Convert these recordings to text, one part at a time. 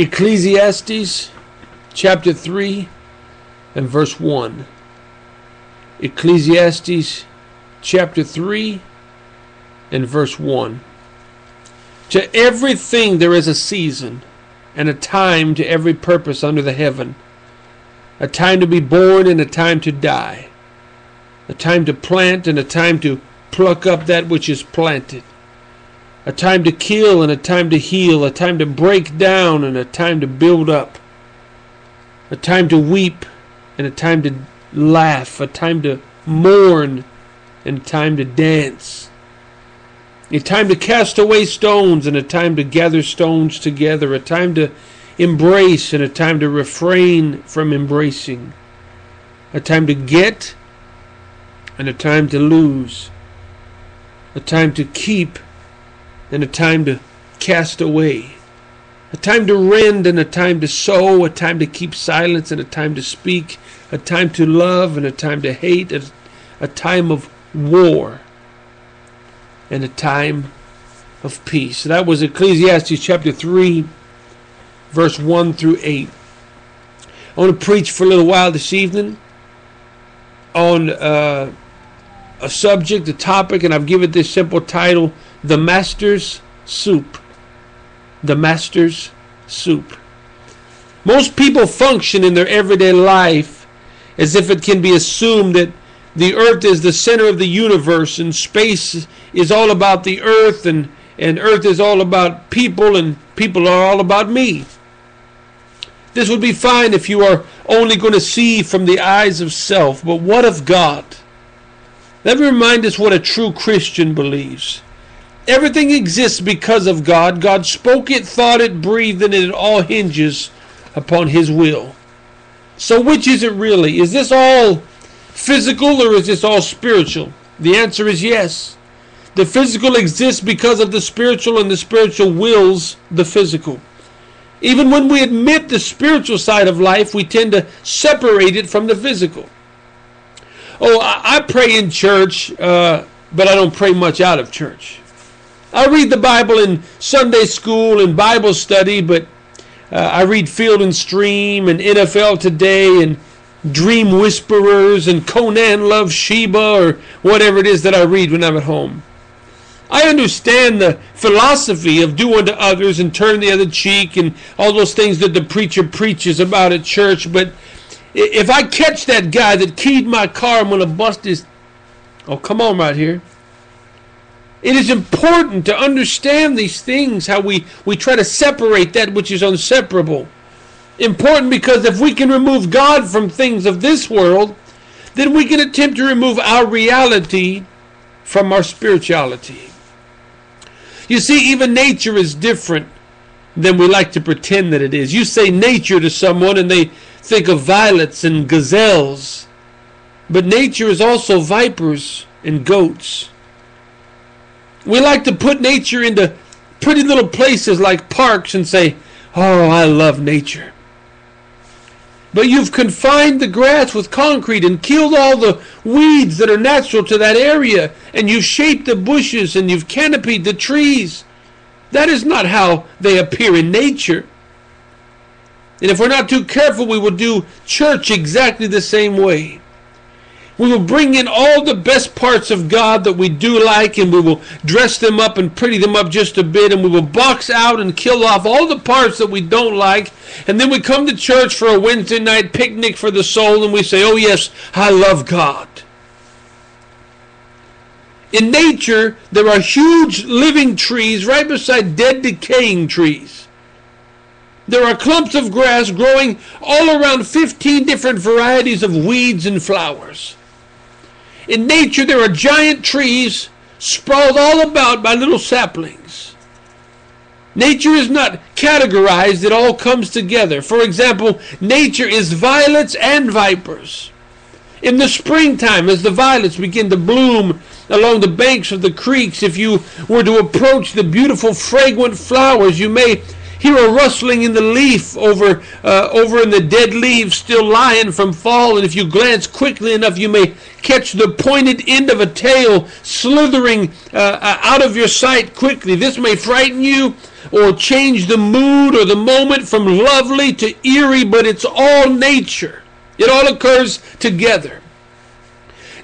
Ecclesiastes chapter 3 and verse 1. Ecclesiastes chapter 3 and verse 1. To everything there is a season and a time to every purpose under the heaven, a time to be born and a time to die, a time to plant and a time to pluck up that which is planted, a time to kill and a time to heal, a time to break down and a time to build up, a time to weep and a time to laugh, a time to mourn and a time to dance, a time to cast away stones and a time to gather stones together, a time to embrace and a time to refrain from embracing, a time to get and a time to lose, a time to keep and a time to cast away, a time to rend and a time to sow, a time to keep silence and a time to speak, a time to love and a time to hate, a, a time of war and a time of peace. That was Ecclesiastes chapter 3, verse 1 through 8. I want to preach for a little while this evening on uh, a subject, a topic, and I've given this simple title The Master's Soup. The Master's Soup. Most people function in their everyday life as if it can be assumed that the earth is the center of the universe and space is all about the earth and, and earth is all about people and people are all about me. This would be fine if you are only going to see from the eyes of self, but what of God? Let me remind us what a true Christian believes. Everything exists because of God. God spoke it, thought it, breathed it, and it all hinges upon His will. So, which is it really? Is this all physical or is this all spiritual? The answer is yes. The physical exists because of the spiritual, and the spiritual wills the physical. Even when we admit the spiritual side of life, we tend to separate it from the physical. Oh, I, I pray in church, uh, but I don't pray much out of church. I read the Bible in Sunday school and Bible study, but uh, I read Field and Stream and NFL Today and Dream Whisperers and Conan Loves Sheba or whatever it is that I read when I'm at home. I understand the philosophy of do unto others and turn the other cheek and all those things that the preacher preaches about at church, but if I catch that guy that keyed my car, I'm going to bust his. Oh, come on, right here. It is important to understand these things, how we, we try to separate that which is inseparable. Important because if we can remove God from things of this world, then we can attempt to remove our reality from our spirituality. You see, even nature is different than we like to pretend that it is. You say nature to someone and they think of violets and gazelles. But nature is also vipers and goats. We like to put nature into pretty little places like parks and say, Oh, I love nature. But you've confined the grass with concrete and killed all the weeds that are natural to that area, and you've shaped the bushes and you've canopied the trees. That is not how they appear in nature. And if we're not too careful, we will do church exactly the same way. We will bring in all the best parts of God that we do like, and we will dress them up and pretty them up just a bit, and we will box out and kill off all the parts that we don't like. And then we come to church for a Wednesday night picnic for the soul, and we say, Oh, yes, I love God. In nature, there are huge living trees right beside dead, decaying trees. There are clumps of grass growing all around 15 different varieties of weeds and flowers. In nature, there are giant trees sprawled all about by little saplings. Nature is not categorized, it all comes together. For example, nature is violets and vipers. In the springtime, as the violets begin to bloom along the banks of the creeks, if you were to approach the beautiful fragrant flowers, you may hear a rustling in the leaf over uh, over in the dead leaves still lying from fall, and if you glance quickly enough, you may catch the pointed end of a tail slithering uh, out of your sight quickly. This may frighten you or change the mood or the moment from lovely to eerie, but it's all nature. It all occurs together.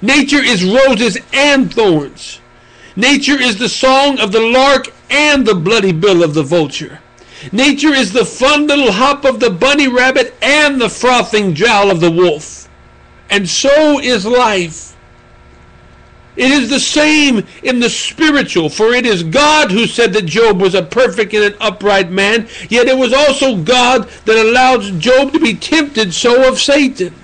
Nature is roses and thorns. Nature is the song of the lark and the bloody bill of the vulture. Nature is the fun little hop of the bunny rabbit and the frothing jowl of the wolf. And so is life. It is the same in the spiritual, for it is God who said that Job was a perfect and an upright man, yet it was also God that allowed Job to be tempted so of Satan.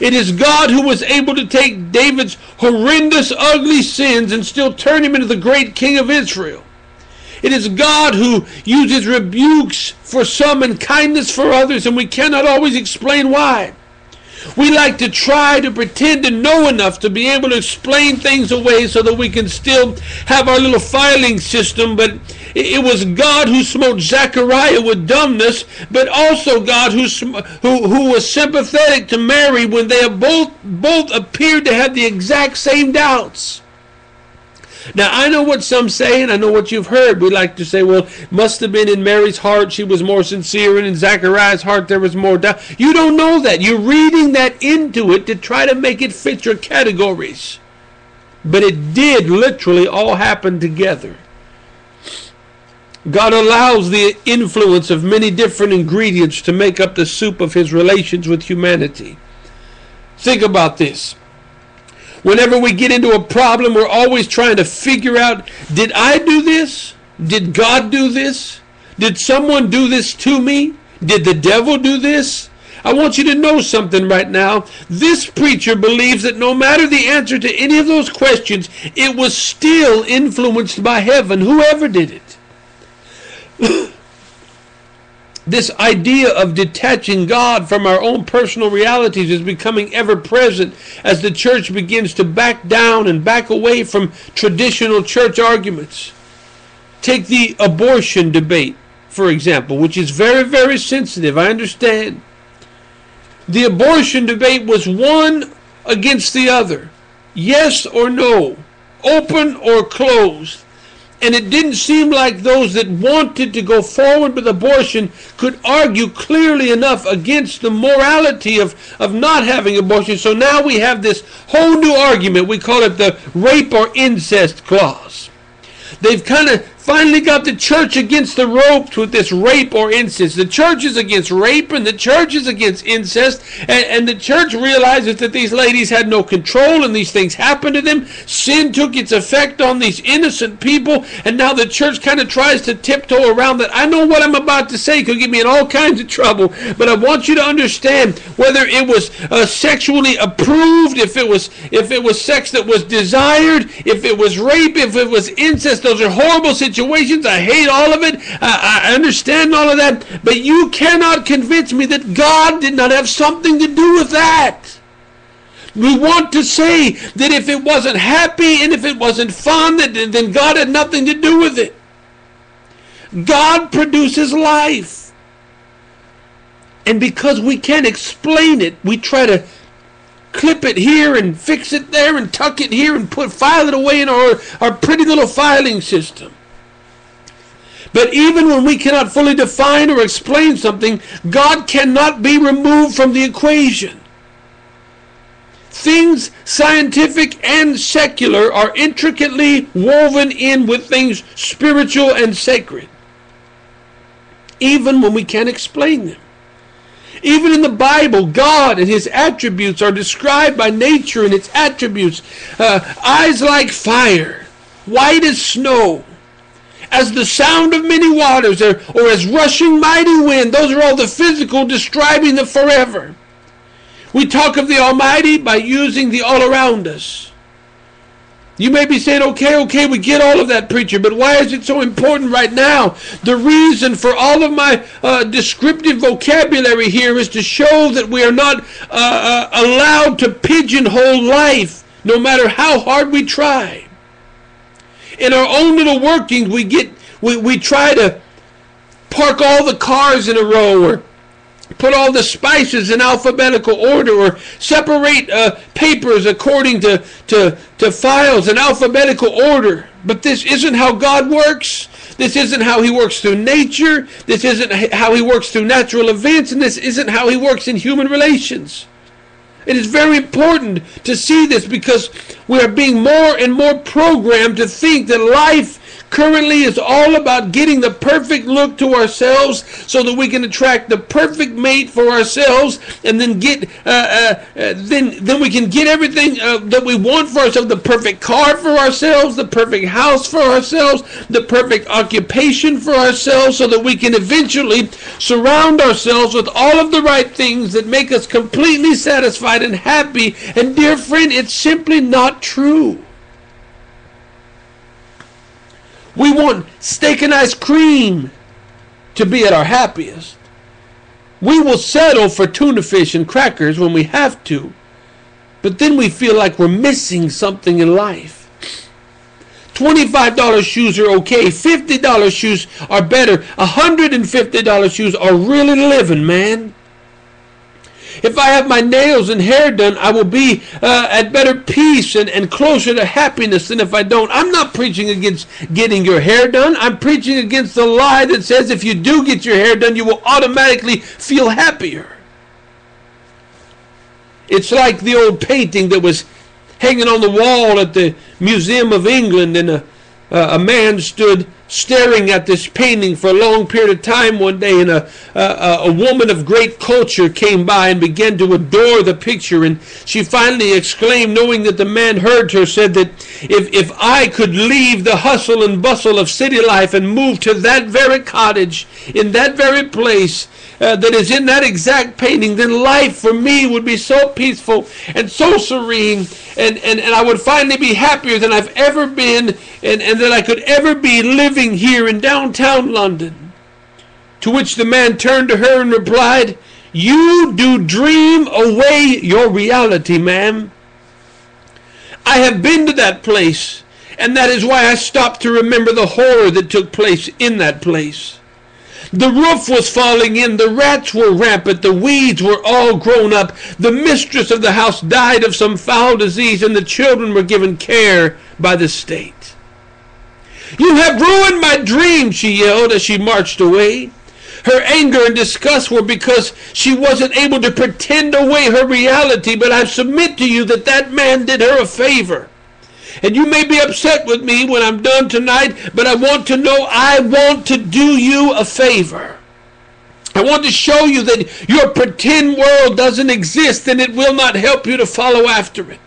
It is God who was able to take David's horrendous, ugly sins and still turn him into the great king of Israel. It is God who uses rebukes for some and kindness for others, and we cannot always explain why. We like to try to pretend to know enough to be able to explain things away so that we can still have our little filing system, but it was God who smote Zechariah with dumbness, but also God who, who, who was sympathetic to Mary when they both, both appeared to have the exact same doubts. Now, I know what some say, and I know what you've heard. We like to say, well, must have been in Mary's heart she was more sincere, and in Zachariah's heart there was more doubt. You don't know that. You're reading that into it to try to make it fit your categories. But it did literally all happen together. God allows the influence of many different ingredients to make up the soup of his relations with humanity. Think about this. Whenever we get into a problem, we're always trying to figure out did I do this? Did God do this? Did someone do this to me? Did the devil do this? I want you to know something right now. This preacher believes that no matter the answer to any of those questions, it was still influenced by heaven, whoever did it. this idea of detaching God from our own personal realities is becoming ever present as the church begins to back down and back away from traditional church arguments. Take the abortion debate, for example, which is very, very sensitive. I understand. The abortion debate was one against the other. Yes or no, open or closed and it didn't seem like those that wanted to go forward with abortion could argue clearly enough against the morality of, of not having abortion. So now we have this whole new argument. We call it the rape or incest clause. They've kind of finally got the church against the ropes with this rape or incest. The church is against rape and the church is against incest. And, and the church realizes that these ladies had no control and these things happened to them. Sin took its effect on these innocent people. And now the church kind of tries to tiptoe around that. I know what I'm about to say could get me in all kinds of trouble. But I want you to understand whether it was uh, sexually approved, if it was if it was sex that was desired, if it was rape, if it was incest. Those are horrible situations situations. I hate all of it. I, I understand all of that. But you cannot convince me that God did not have something to do with that. We want to say that if it wasn't happy and if it wasn't fun, then God had nothing to do with it. God produces life. And because we can't explain it, we try to clip it here and fix it there and tuck it here and put file it away in our, our pretty little filing system. But even when we cannot fully define or explain something, God cannot be removed from the equation. Things scientific and secular are intricately woven in with things spiritual and sacred, even when we can't explain them. Even in the Bible, God and His attributes are described by nature and its attributes. Uh, eyes like fire, white as snow, as the sound of many waters or, or as rushing mighty wind. Those are all the physical describing the forever. We talk of the Almighty by using the all around us. You may be saying, okay, okay, we get all of that, preacher, but why is it so important right now? The reason for all of my uh, descriptive vocabulary here is to show that we are not uh, uh, allowed to pigeonhole life, no matter how hard we try in our own little workings, we get we, we try to park all the cars in a row or put all the spices in alphabetical order or separate uh, papers according to, to, to files in alphabetical order. But this isn't how God works. This isn't how he works through nature. This isn't how he works through natural events. And this isn't how he works in human relations. It is very important to see this because we are being more and more programmed to think that life currently is all about getting the perfect look to ourselves so that we can attract the perfect mate for ourselves and then get uh, uh, uh, then then we can get everything uh, that we want for ourselves the perfect car for ourselves the perfect house for ourselves the perfect occupation for ourselves so that we can eventually surround ourselves with all of the right things that make us completely satisfied and happy and dear friend it's simply not true we want steak and ice cream to be at our happiest. We will settle for tuna fish and crackers when we have to, but then we feel like we're missing something in life. $25 shoes are okay. $50 shoes are better. $150 shoes are really living, man. If I have my nails and hair done, I will be uh, at better peace and, and closer to happiness than if I don't. I'm not preaching against getting your hair done. I'm preaching against the lie that says if you do get your hair done, you will automatically feel happier. It's like the old painting that was hanging on the wall at the Museum of England, and a, a man stood staring at this painting for a long period of time one day, and a, a, a, woman of great culture came by and began to adore the picture. And she finally exclaimed, knowing that the man heard her, said that if, if I could leave the hustle and bustle of city life and move to that very cottage, in that very place, uh, that is in that exact painting, then life for me would be so peaceful and so serene, and, and, and I would finally be happier than I've ever been, and, and that I could ever be living here in downtown London. To which the man turned to her and replied, You do dream away your reality, ma'am. I have been to that place, and that is why I stopped to remember the horror that took place in that place. The roof was falling in, the rats were rampant, the weeds were all grown up, the mistress of the house died of some foul disease, and the children were given care by the state. You have ruined my dream, she yelled as she marched away. Her anger and disgust were because she wasn't able to pretend away her reality, but I submit to you that that man did her a favor. And you may be upset with me when I'm done tonight, but I want to know I want to do you a favor. I want to show you that your pretend world doesn't exist and it will not help you to follow after it.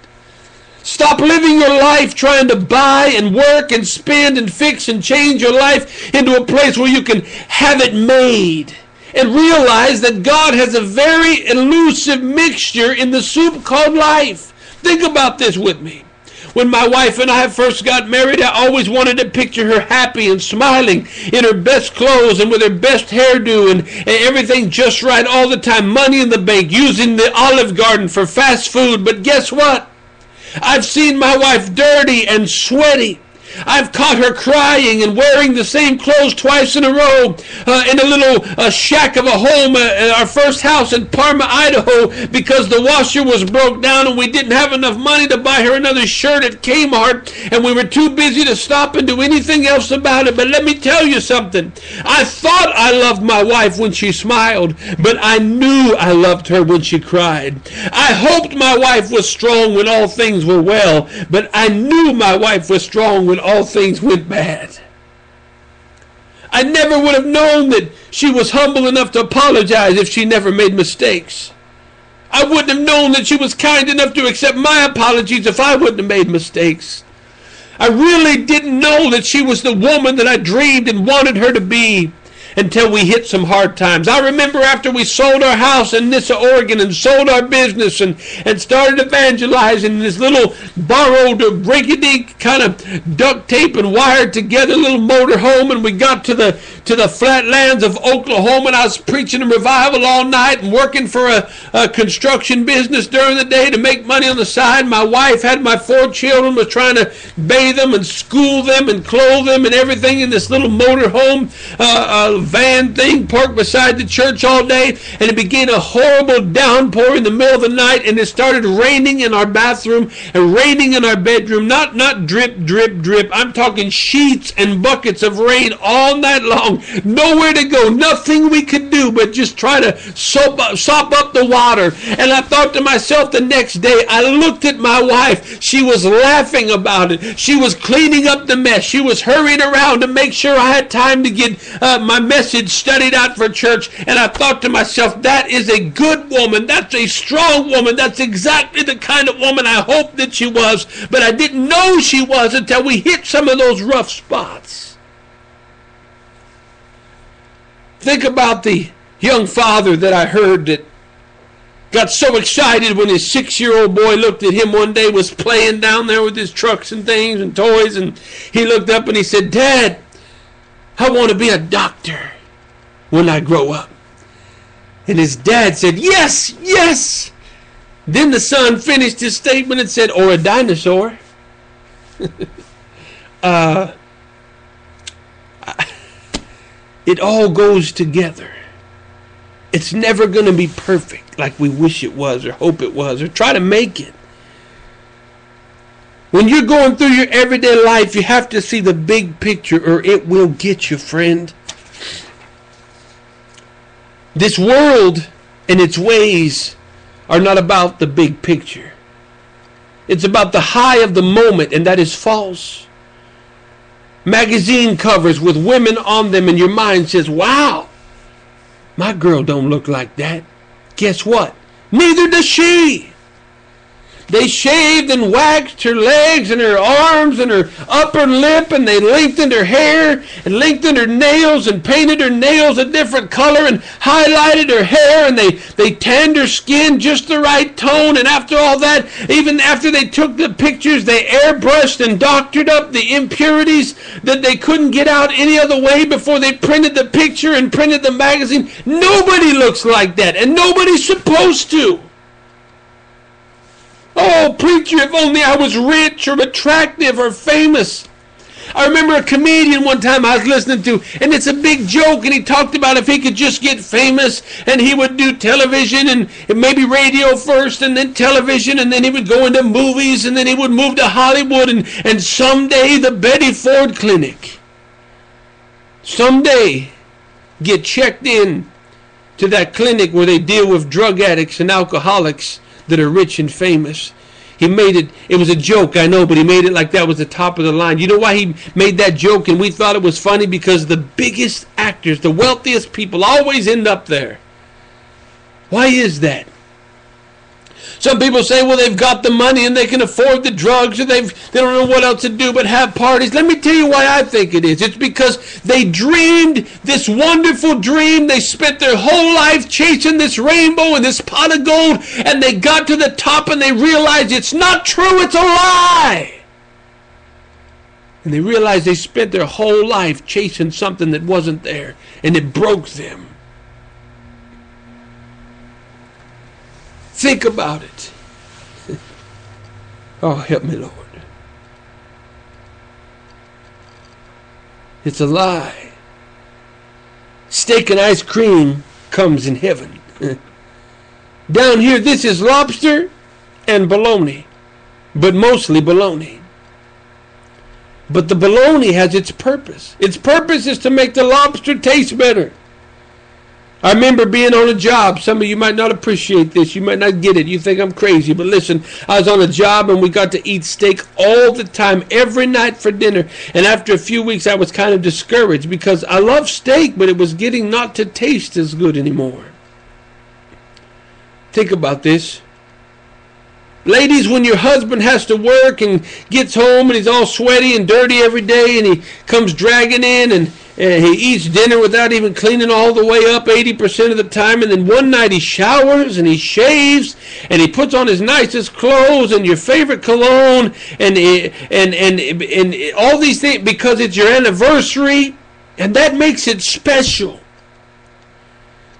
Stop living your life trying to buy and work and spend and fix and change your life into a place where you can have it made. And realize that God has a very elusive mixture in the soup called life. Think about this with me. When my wife and I first got married, I always wanted to picture her happy and smiling in her best clothes and with her best hairdo and, and everything just right all the time. Money in the bank, using the Olive Garden for fast food. But guess what? I've seen my wife dirty and sweaty I've caught her crying and wearing the same clothes twice in a row uh, in a little uh, shack of a home uh, our first house in Parma, Idaho, because the washer was broke down and we didn't have enough money to buy her another shirt at Kmart and we were too busy to stop and do anything else about it. But let me tell you something. I thought I loved my wife when she smiled, but I knew I loved her when she cried. I hoped my wife was strong when all things were well, but I knew my wife was strong when all things went bad. I never would have known that she was humble enough to apologize if she never made mistakes. I wouldn't have known that she was kind enough to accept my apologies if I wouldn't have made mistakes. I really didn't know that she was the woman that I dreamed and wanted her to be until we hit some hard times. I remember after we sold our house in Nyssa, Oregon, and sold our business and, and started evangelizing in this little borrowed rinky-dink kind of duct tape and wired together little motor home, and we got to the to the flatlands of Oklahoma and I was preaching a revival all night and working for a, a construction business during the day to make money on the side. My wife had my four children, was trying to bathe them and school them and clothe them and everything in this little motorhome uh, uh, van thing parked beside the church all day. And it began a horrible downpour in the middle of the night and it started raining in our bathroom and raining in our bedroom. Not, not drip, drip, drip. I'm talking sheets and buckets of rain all night long. Nowhere to go. Nothing we could do but just try to soap up, sop up the water. And I thought to myself the next day, I looked at my wife. She was laughing about it. She was cleaning up the mess. She was hurrying around to make sure I had time to get uh, my message studied out for church. And I thought to myself, that is a good woman. That's a strong woman. That's exactly the kind of woman I hoped that she was. But I didn't know she was until we hit some of those rough spots. Think about the young father that I heard that got so excited when his six year old boy looked at him one day, was playing down there with his trucks and things and toys, and he looked up and he said, Dad, I want to be a doctor when I grow up. And his dad said, Yes, yes. Then the son finished his statement and said, Or a dinosaur. uh, it all goes together. It's never going to be perfect like we wish it was or hope it was or try to make it. When you're going through your everyday life, you have to see the big picture or it will get you, friend. This world and its ways are not about the big picture. It's about the high of the moment, and that is false. Magazine covers with women on them, and your mind says, Wow, my girl don't look like that. Guess what? Neither does she. They shaved and waxed her legs and her arms and her upper lip, and they lengthened her hair and lengthened her nails and painted her nails a different color and highlighted her hair, and they, they tanned her skin just the right tone. And after all that, even after they took the pictures, they airbrushed and doctored up the impurities that they couldn't get out any other way before they printed the picture and printed the magazine. Nobody looks like that, and nobody's supposed to. Oh, preacher, if only I was rich or attractive or famous. I remember a comedian one time I was listening to, and it's a big joke, and he talked about if he could just get famous, and he would do television and, maybe radio first, and then television, and then he would go into movies, and then he would move to Hollywood, and, and someday the Betty Ford Clinic. Someday get checked in to that clinic where they deal with drug addicts and alcoholics that are rich and famous. He made it, it was a joke, I know, but he made it like that was the top of the line. You know why he made that joke and we thought it was funny? Because the biggest actors, the wealthiest people, always end up there. Why is that? Some people say, well, they've got the money and they can afford the drugs and they've, they don't know what else to do but have parties. Let me tell you why I think it is. It's because they dreamed this wonderful dream. They spent their whole life chasing this rainbow and this pot of gold and they got to the top and they realized it's not true, it's a lie. And they realized they spent their whole life chasing something that wasn't there and it broke them. Think about it. oh, help me, Lord. It's a lie. Steak and ice cream comes in heaven. Down here, this is lobster and bologna, but mostly bologna. But the bologna has its purpose. Its purpose is to make the lobster taste better. I remember being on a job. Some of you might not appreciate this. You might not get it. You think I'm crazy. But listen, I was on a job and we got to eat steak all the time, every night for dinner. And after a few weeks, I was kind of discouraged because I love steak, but it was getting not to taste as good anymore. Think about this. Ladies, when your husband has to work and gets home and he's all sweaty and dirty every day and he comes dragging in and and he eats dinner without even cleaning all the way up 80% of the time. And then one night he showers and he shaves and he puts on his nicest clothes and your favorite cologne and, and, and, and, and all these things because it's your anniversary. And that makes it special.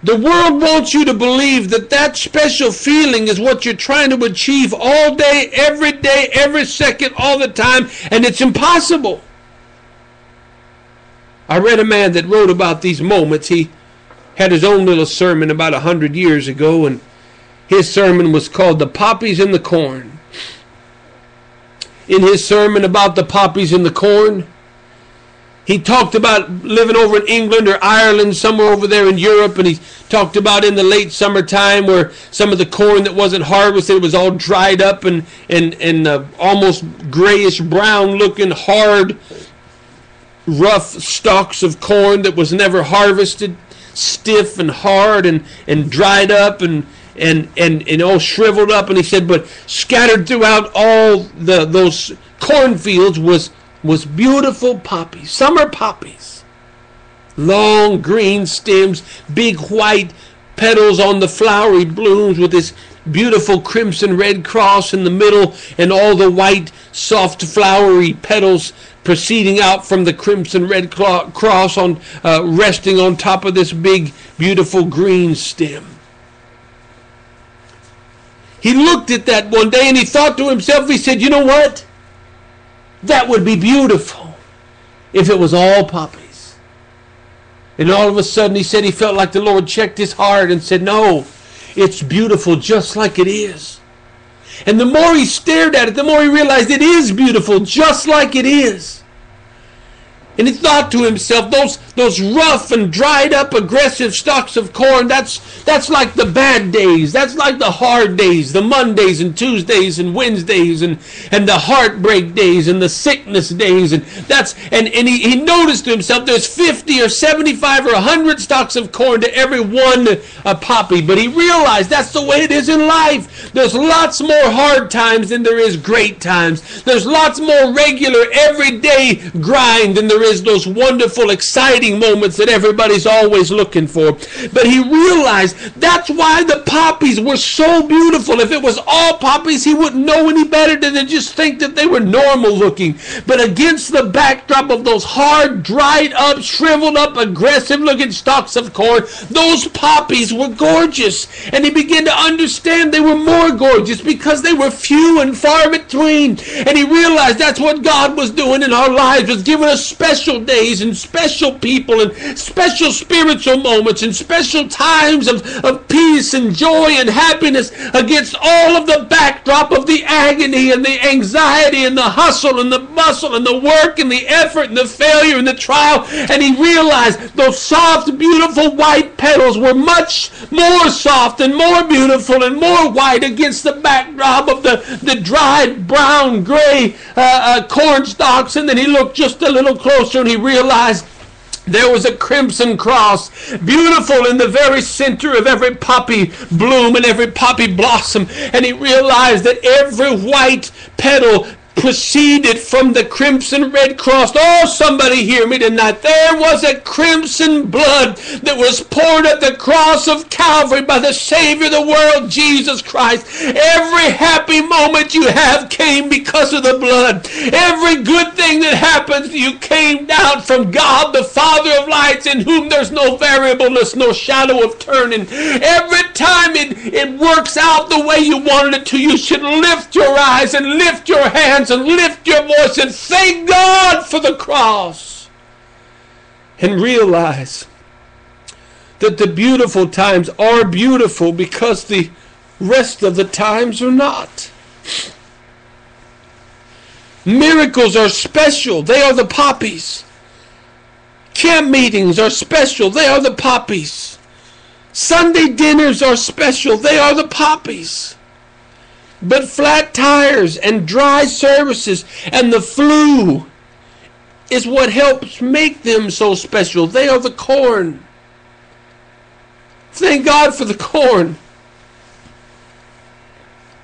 The world wants you to believe that that special feeling is what you're trying to achieve all day, every day, every second, all the time, and it's impossible. I read a man that wrote about these moments. He had his own little sermon about a hundred years ago, and his sermon was called The Poppies and the Corn. In his sermon about the poppies and the corn, he talked about living over in England or Ireland, somewhere over there in Europe, and he talked about in the late summertime where some of the corn that wasn't harvested was all dried up and and and uh, almost grayish brown looking, hard, rough stalks of corn that was never harvested, stiff and hard and and dried up and and and and all shriveled up. And he said, but scattered throughout all the those cornfields was was beautiful poppies, summer poppies. Long green stems, big white petals on the flowery blooms with this beautiful crimson red cross in the middle and all the white soft flowery petals proceeding out from the crimson red cross on uh, resting on top of this big beautiful green stem he looked at that one day and he thought to himself he said you know what that would be beautiful if it was all poppies. And all of a sudden he said he felt like the Lord checked his heart and said, No, it's beautiful just like it is. And the more he stared at it, the more he realized it is beautiful just like it is. And he thought to himself, those those rough and dried up aggressive stalks of corn, that's that's like the bad days. That's like the hard days, the Mondays and Tuesdays and Wednesdays and, and the heartbreak days and the sickness days. And that's and, and he, he noticed to himself there's 50 or 75 or 100 stalks of corn to every one uh, poppy. But he realized that's the way it is in life. There's lots more hard times than there is great times. There's lots more regular, everyday grind than there is those wonderful, exciting moments that everybody's always looking for. But he realized that's why the poppies were so beautiful. If it was all poppies, he wouldn't know any better than to just think that they were normal looking. But against the backdrop of those hard, dried up, shriveled up, aggressive looking stalks of corn, those poppies were gorgeous. And he began to understand they were more gorgeous because they were few and far between. And he realized that's what God was doing in our lives, was giving us special special days and special people and special spiritual moments and special times of, of peace and joy and happiness against all of the backdrop of the agony and the anxiety and the hustle and the bustle and the work and the effort and the failure and the trial. And he realized those soft, beautiful white petals were much more soft and more beautiful and more white against the backdrop of the, the dried brown, gray uh, uh, corn stalks. And then he looked just a little closer closer and he realized there was a crimson cross, beautiful in the very center of every poppy bloom and every poppy blossom. And he realized that every white petal proceeded from the crimson red cross. Oh, somebody hear me tonight. There was a crimson blood that was poured at the cross of Calvary by the Savior of the world, Jesus Christ. Every happy moment you have came because of the blood. Every good thing that happens you came down from God, the Father of lights, in whom there's no variableness, no shadow of turning. Every time it, it works out the way you wanted it to, you should lift your eyes and lift your hands hands and lift your voice and thank God for the cross. And realize that the beautiful times are beautiful because the rest of the times are not. Miracles are special. They are the poppies. Camp meetings are special. They are the poppies. Sunday dinners are special. They are the poppies. But flat tires and dry services and the flu is what helps make them so special. They are the corn. Thank God for the corn.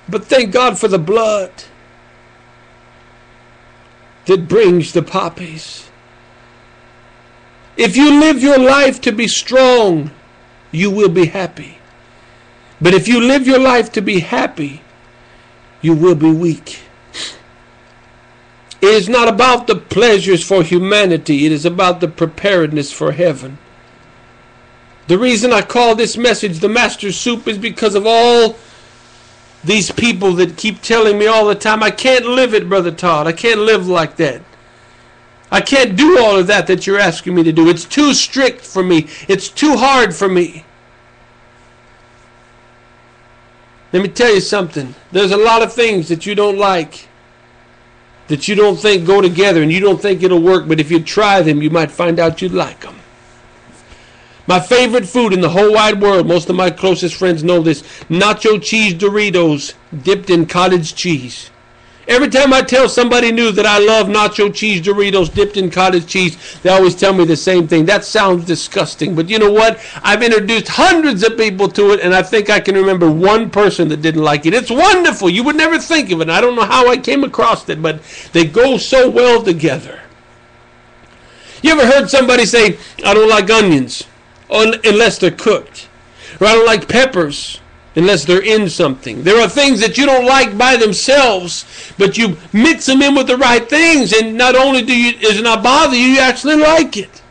But thank God for the blood that brings the poppies. If you live your life to be strong, you will be happy. But if you live your life to be happy, you will be weak. It is not about the pleasures for humanity, it is about the preparedness for heaven. The reason I call this message the Master Soup is because of all these people that keep telling me all the time, I can't live it, Brother Todd. I can't live like that. I can't do all of that that you're asking me to do. It's too strict for me. It's too hard for me. Let me tell you something. There's a lot of things that you don't like that you don't think go together and you don't think it'll work, but if you try them, you might find out you like them. My favorite food in the whole wide world, most of my closest friends know this nacho cheese Doritos dipped in cottage cheese. Every time I tell somebody new that I love nacho cheese Doritos dipped in cottage cheese, they always tell me the same thing. That sounds disgusting. But you know what? I've introduced hundreds of people to it, and I think I can remember one person that didn't like it. It's wonderful. You would never think of it. I don't know how I came across it, but they go so well together. You ever heard somebody say, I don't like onions unless they're cooked? Or I don't like peppers unless they're in something. There are things that you don't like by themselves, but you mix them in with the right things, and not only do you does it not bother you, you actually like it.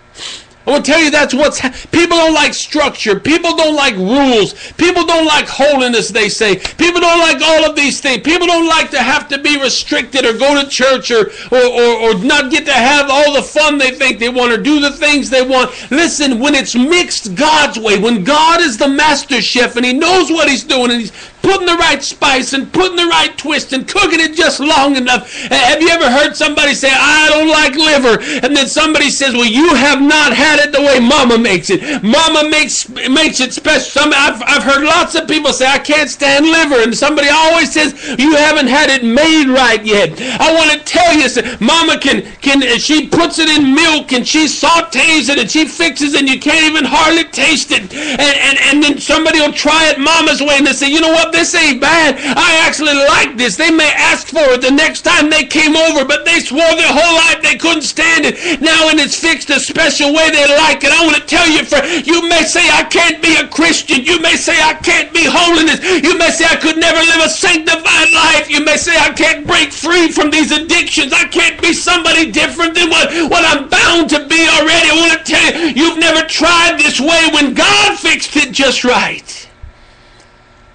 I to tell you that's what's ha- people don't like structure. People don't like rules. People don't like holiness. They say people don't like all of these things. People don't like to have to be restricted or go to church or or, or, or not get to have all the fun they think they want or do the things they want. Listen, when it's mixed God's way, when God is the master chef and He knows what He's doing and He's putting the right spice and putting the right twist and cooking it just long enough. Have you ever heard somebody say, I don't like liver? And then somebody says, Well, you have not had it the way Mama makes it. Mama makes makes it special. Some, I've, I've heard lots of people say, I can't stand liver. And somebody always says, You haven't had it made right yet. I want to tell you, Mama can, can she puts it in milk and she sautés it and she fixes it and you can't even hardly taste it. And, and, and then somebody will try it Mama's way and they say, You know what? this ain't bad. I actually like this. They may ask for it the next time they came over, but they swore their whole life they couldn't stand it. Now when it's fixed a special way they like it, I want to tell you, for you may say I can't be a Christian. You may say I can't be holiness. You may say I could never live a sanctified life. You may say I can't break free from these addictions. I can't be somebody different than what, what I'm bound to be already. I want to tell you, you've never tried this way when God fixed it just right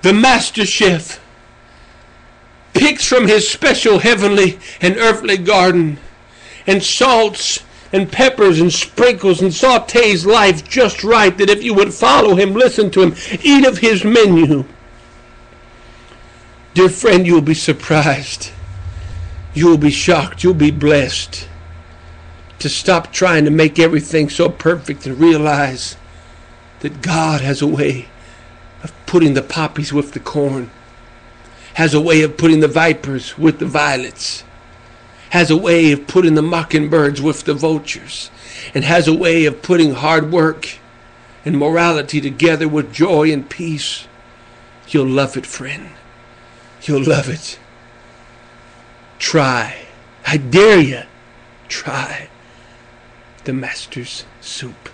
the master chef, picks from his special heavenly and earthly garden and salts and peppers and sprinkles and sautés life just right that if you would follow him, listen to him, eat of his menu. Dear friend, you'll be surprised. You'll be shocked. You'll be blessed to stop trying to make everything so perfect and realize that God has a way of putting the poppies with the corn, has a way of putting the vipers with the violets, has a way of putting the mockingbirds with the vultures, and has a way of putting hard work and morality together with joy and peace. You'll love it, friend. You'll love it. Try. I dare you. Try the Master's soup.